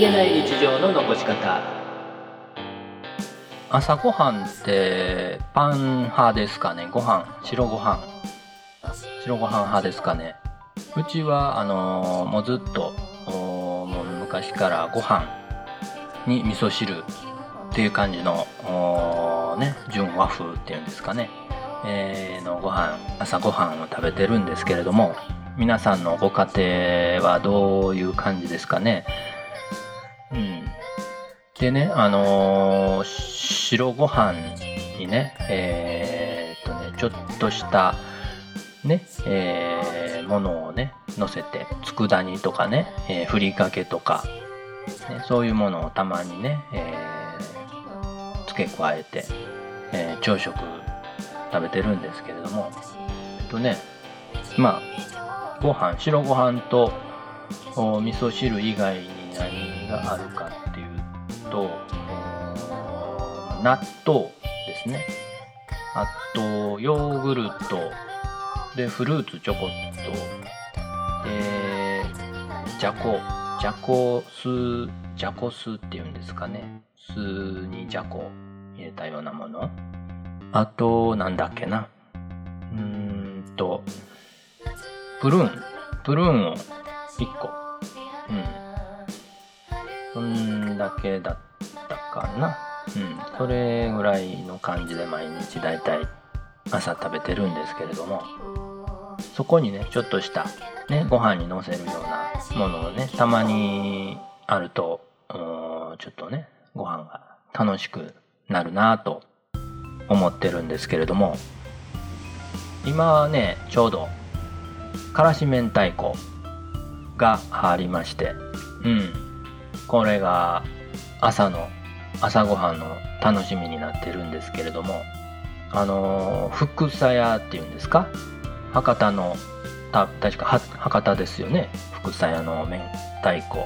げない日常の残し方。朝ごはんってパン派ですかね？ご飯？白ご飯？白ご飯派ですかね？うちはあのもうずっともう昔からご飯に味噌汁っていう感じのね純和風っていうんですかね、えー、のご飯朝ごはんを食べてるんですけれども皆さんのご家庭はどういう感じですかね？でね、あのー、白ご飯にね、えー、っとね、ちょっとした、ね、えー、ものをね、乗せて、佃煮とかね、えー、ふりかけとか、ね、そういうものをたまにね、えー、付け加えて、えー、朝食食べてるんですけれども、えっとね、まあ、ご飯白ご飯とお味噌汁以外に何があるかっていうと納豆ですね。あとヨーグルト。でフルーツチョコット。えー、じゃこじゃこ酢じゃこ酢っていうんですかね。酢にじゃこ入れたようなもの。あとなんだっけな。うーんとプルーン。プルーンを1個。うん。だけだったかな。うん。それぐらいの感じで毎日だいたい朝食べてるんですけれども、そこにね、ちょっとした、ね、ご飯にのせるようなものをね、たまにあると、ちょっとね、ご飯が楽しくなるなと思ってるんですけれども、今はね、ちょうどからし明太子がありまして。うんこれが朝の朝ごはんの楽しみになってるんですけれどもあの福さ屋っていうんですか？博多のた確か博多ですよね？福さ屋の明太子。う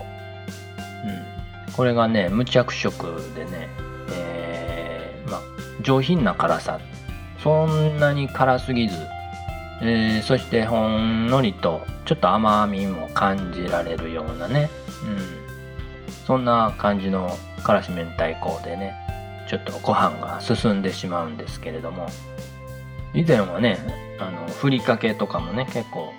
ん。これがね無着色でねえー、ま上品な辛さ。そんなに辛すぎず。えー、そしてほんのりとちょっと甘みも感じられるようなね、うん、そんな感じのからし明太子でねちょっとご飯が進んでしまうんですけれども。以前はねあのふりかけとかもね結構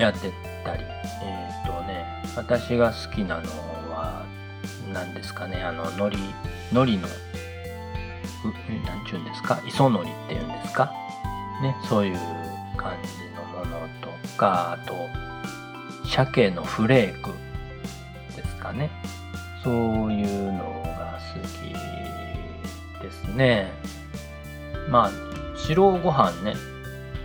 やってたり。えっ、ー、とね私が好きなのは何ですかねあの海苔海苔の何ちゅうんですか？磯海苔っていうんですか？ねそういう感じのものとかあと鮭のフレーク。かね。そういうのが好きですね。まあ白ご飯ね。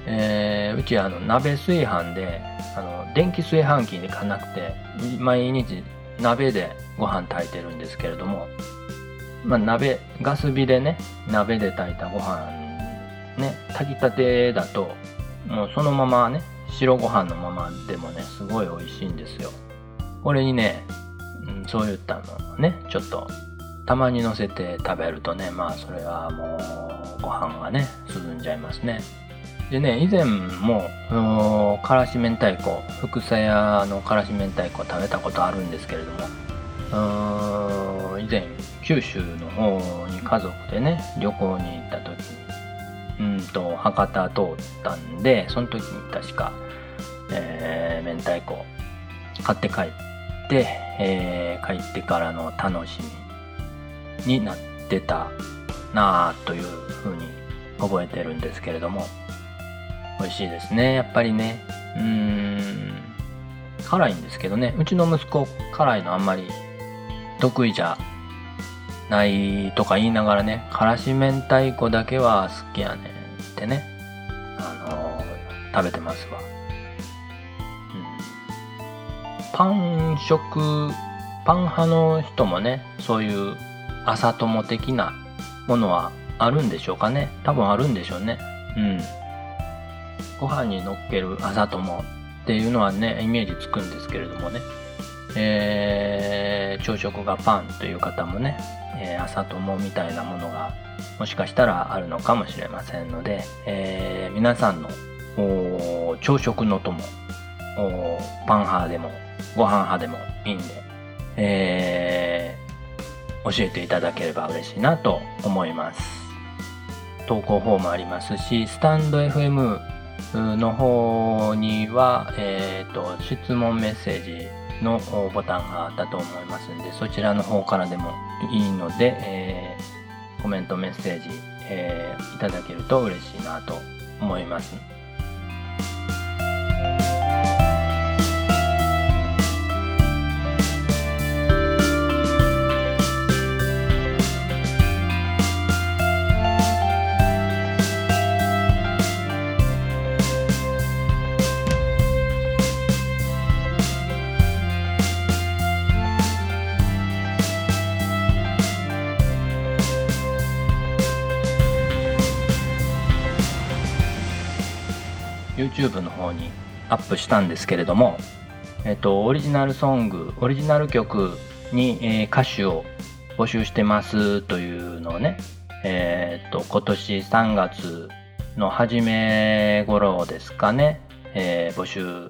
えー、うちあの鍋炊飯であの電気炊飯器にかなくて毎日鍋でご飯炊いてるんですけれどもまあ鍋ガス火でね鍋で炊いたご飯ね炊きたてだともうそのままね、白ご飯のままでもね、すごい美味しいんですよ。これにね、そういったのね、ちょっと、たまに乗せて食べるとね、まあそれはもう、ご飯がね、進んじゃいますね。でね、以前も、からし明太子、福さ屋のからし明太子食べたことあるんですけれども、以前、九州の方に家族でね、旅行に行った時に、うんと博多通ったんでその時に確か、えー、明太子買って帰っって、えー、帰ってからの楽しみになってたなあというふうに覚えてるんですけれども。美味しいですねやっぱりね。うーん。辛いんですけどね。うちの息子辛いのあんまり得意じゃないとか言いながらね、からし明太子だけは好きやねんってね、あのー、食べてますわ。パン食、パン派の人もね、そういう朝友的なものはあるんでしょうかね。多分あるんでしょうね。うん。ご飯に乗っける朝友っていうのはね、イメージつくんですけれどもね。えー、朝食がパンという方もね、えー、朝友みたいなものがもしかしたらあるのかもしれませんので、えー、皆さんの朝食の友パン派でもご飯派でもいいんで、えー、教えていただければ嬉しいなと思います投稿フォームありますしスタンド FM の方には、えーと、質問メッセージのボタンがあったと思いますんでそちらの方からでもいいので、えー、コメントメッセージ、えー、いただけると嬉しいなと思います。YouTube の方にアップしたんですけれども、えっと、オリジナルソングオリジナル曲に、えー、歌手を募集してますというのをね、えー、っと今年3月の初め頃ですかね、えー、募集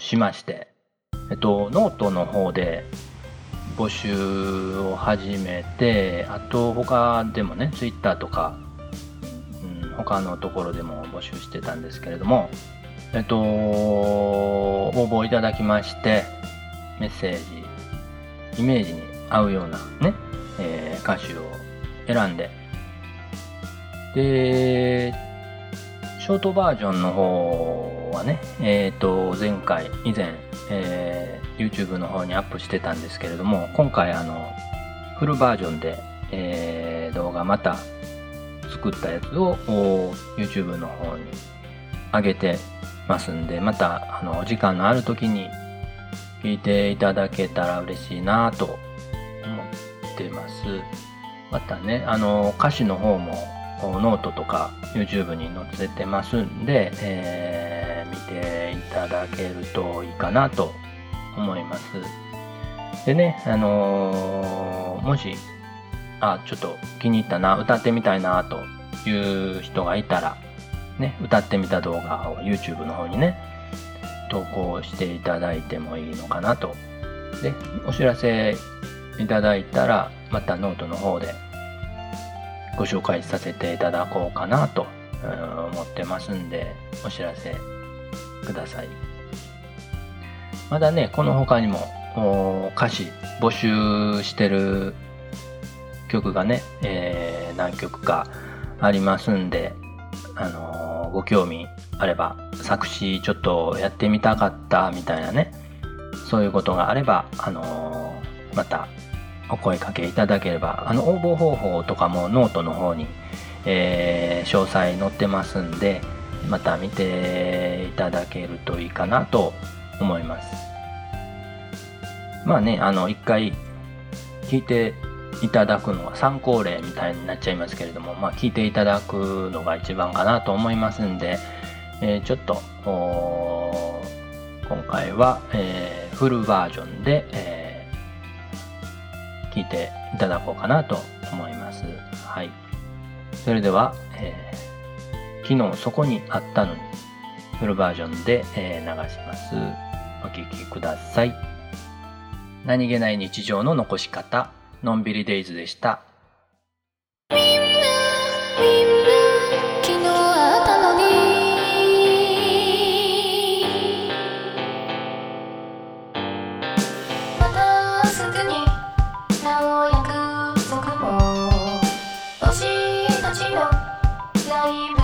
しまして、えっと、ノートの方で募集を始めてあと他でもね Twitter とか他のところでも募集してたんですけれども、えっと、応募いただきまして、メッセージ、イメージに合うようなね、えー、歌詞を選んで、で、ショートバージョンの方はね、えっ、ー、と、前回、以前、えー、YouTube の方にアップしてたんですけれども、今回、あの、フルバージョンで、えー、動画また作ったやつを YouTube の方に上げてますんで、また、あの、時間のある時に聞いていただけたら嬉しいなと思ってます。またね、あの、歌詞の方もノートとか YouTube に載せてますんで、えー、見ていただけるといいかなと思います。でね、あのー、もしあちょっと気に入ったな歌ってみたいなという人がいたらね歌ってみた動画を YouTube の方にね投稿していただいてもいいのかなと。でお知らせいただいたらまたノートの方でご紹介させていただこうかなと思ってますんでお知らせください。まだねこの他にも歌詞募集してる曲がね、えー、何曲かありますんで、あのー、ご興味あれば、作詞ちょっとやってみたかったみたいなね、そういうことがあれば、あのー、またお声かけいただければ、あの応募方法とかもノートの方に、えー、詳細載ってますんで、また見ていただけるといいかなと思います。まあね、あの、一回聞いていただくのは参考例みたいになっちゃいますけれども、まあ、聞いていただくのが一番かなと思いますんで、えー、ちょっと今回は、えー、フルバージョンで、えー、聞いていただこうかなと思います。はい。それでは、えー、昨日そこにあったのにフルバージョンで、えー、流します。お聴きください。何気ない日常の残し方。のんびりデイズでした。みんな、みんな、に。またすぐに、おも。たちのライブ。